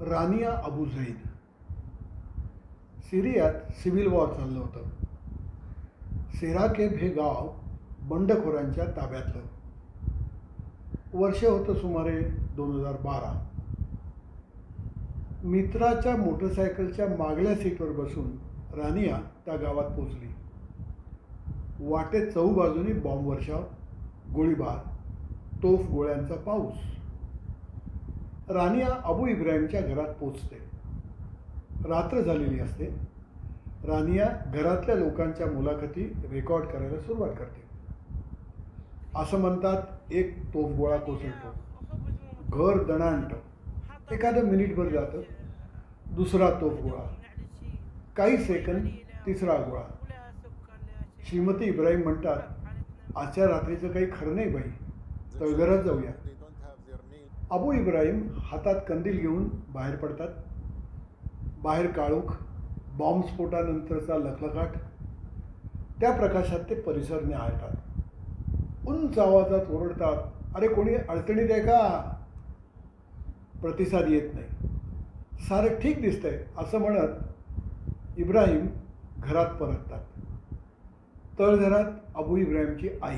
रानिया Abu Zaid सिरियात civil war चाललं होतं. सेराकेब हे गाव बंडखोरांच्या ताब्यातलं. वर्ष होतं सुमारे दोन हजार बारा. मित्राच्या मोटरसायकलच्या मागल्या सीटवर बसून रानिया त्या गावात पोचली वाटेत चहूबाजूनी बॉम्बवर्षाव गोळीबार तोफ गोळ्यांचा पाऊस. रानिया अबू इब्राहिमच्या घरात पोचते. रात्र झालेली असते. रानिया घरातल्या लोकांच्या मुलाखती रेकॉर्ड करायला सुरुवात करते. असं म्हणतात एक तोफ गोळा कोसळतो. घर दणाणतं. एखादं मिनिटभर जातं. दुसरा तोफ गोळा. काही सेकंद तिसरा गोळा. श्रीमती इब्राहिम म्हणतात आजच्या रात्रीचं काही खरं नाही बाई. तळघरात जाऊया. अबू इब्राहिम हातात कंदील घेऊन बाहेर पडतात. बाहेर काळोख बॉम्बस्फोटानंतरचा लखलखाट. त्या प्रकाशात ते परिसर न्याहाळतात उंच आवाजात ओरडतात अरे कोणी अडचणीत आहे का? प्रतिसाद येत नाही. सारं ठीक दिसतंय असं म्हणत इब्राहिम घरात परततात. तळघरात अबू इब्राहिमची आई.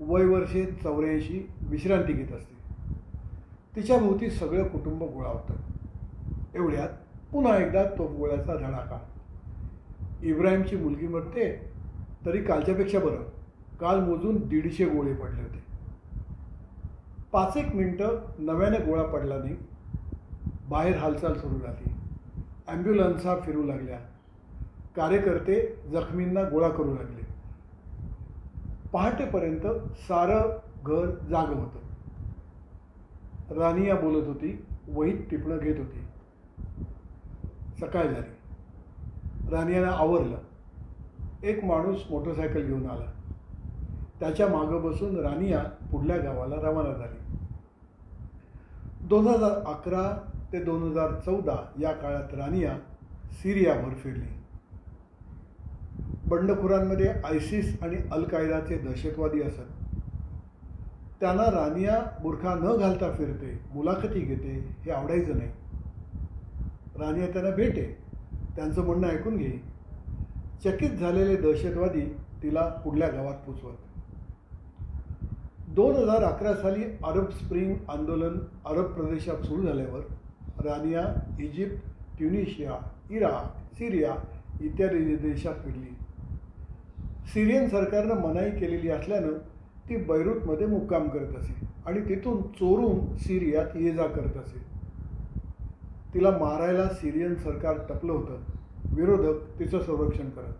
वय वर्षे चौऱ्याऐंशी विश्रांती घेत असते. तिच्या भोवती सगळं कुटुंब गोळा होतं. एवढ्यात पुन्हा एकदा तो गोळ्याचा धडाका इब्राहिमची मुलगी म्हणते तरी कालच्यापेक्षा बरं. काल मोजून दीडशे गोळे पडले होते. पाच एक मिनटं नव्याने गोळा पडला नाही. बाहेर हालचाल सुरू झाली ॲम्ब्युलन्सा फिरू लागल्या. कार्यकर्ते जखमींना गोळा करू लागले. पहाटेपर्यंत सारं घर जाग होतं. रानिया बोलत होती वहीत टिपणं घेत होती. सकाळ झाली. रानियानं आवरलं. एक माणूस मोटरसायकल घेऊन आला. त्याच्या मागं बसून रानिया पुढल्या गावाला रवाना झाली. दोन हजार अकरा ते दोन हजार चौदा या काळात रानिया सिरियावर फिरली. बंडखोरांमध्ये आयसिस आणि अल कायदाचे दहशतवादी असत. त्यांना रानिया बुरखा न घालता फिरते मुलाखती घेते हे आवडायचं नाही. रानिया त्यांना भेटे त्यांचं म्हणणं ऐकून घे. चकित झालेले दहशतवादी तिला पुढल्या गावात पोचवत. दोन हजार अकरा साली अरब स्प्रिंग आंदोलन अरब प्रदेशात सुरू झाल्यावर Rania Egypt Tunisia Iraq Syria इत्यादी देशात फिरली. सिरियन सरकारनं मनाई केलेली असल्यानं ती बैरूतमध्ये मुक्काम करत असे आणि तिथून चोरून सिरियात ये जा करत असे. तिला मारायला सिरियन सरकार टपलं होतं. विरोधक तिचं संरक्षण करत.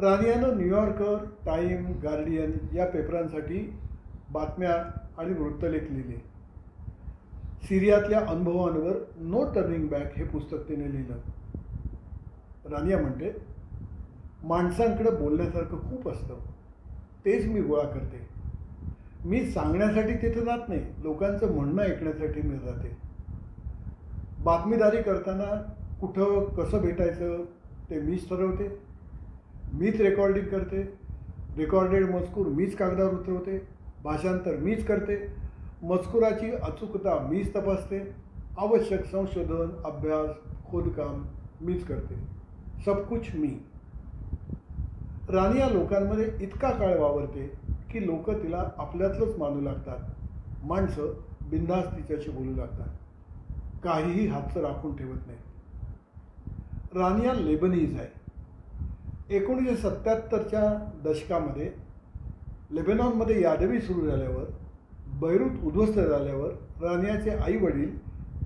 रानियानं न्यूयॉर्कर टाईम गार्डियन या पेपरांसाठी बातम्या आणि वृत्तलेख लिहिले. सिरियातल्या अनुभवांवर नो टर्निंग बॅक हे पुस्तक तिने लिहिलं. रानिया म्हणते माणसांकडे बोलण्यासारखं खूप असतं. तेच मी गोळा करते. मी सांगण्यासाठी तिथे जात नाही लोकांचं म्हणणं ऐकण्यासाठी मी जाते. बातमीदारी करताना कुठं कसं भेटायचं ते मीच ठरवते. मीच रेकॉर्डिंग करते. रेकॉर्डेड मजकूर मीच कागदावर उतरवते. भाषांतर मीच करते. मजकुराची अचूकता मीच तपासते. आवश्यक संशोधन अभ्यास खोदकाम मीच करते. सबकुछ मी. राणी या लोकांमध्ये इतका काळ वावरते की लोक तिला आपल्यातलंच मानू लागतात. माणसं बिंधास तिच्याशी बोलू लागतात. काहीही हातचं राखून ठेवत नाही रानिया लेबनीज आहे. एकोणीसशे सत्त्याहत्तरच्या दशकामध्ये लेबनॉनमध्ये यादवी सुरू झाल्यावर बैरूत उद्ध्वस्त झाल्यावर रानियाचे आई वडील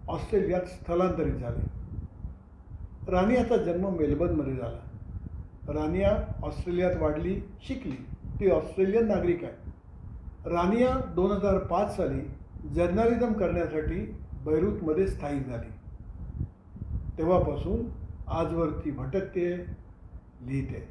ऑस्ट्रेलियात स्थलांतरित झाले. रानियाचा जन्म मेलबर्नमध्ये झाला. रानिया ऑस्ट्रेलियात वाढली शिकली. ती ऑस्ट्रेलियन नागरिक आहे. रानिया दोन हजार पाच साली जर्नालिझम करण्यासाठी बैरूतमध्ये स्थायिक झाली. तेव्हापासून आजवर ती भटकते लिहिते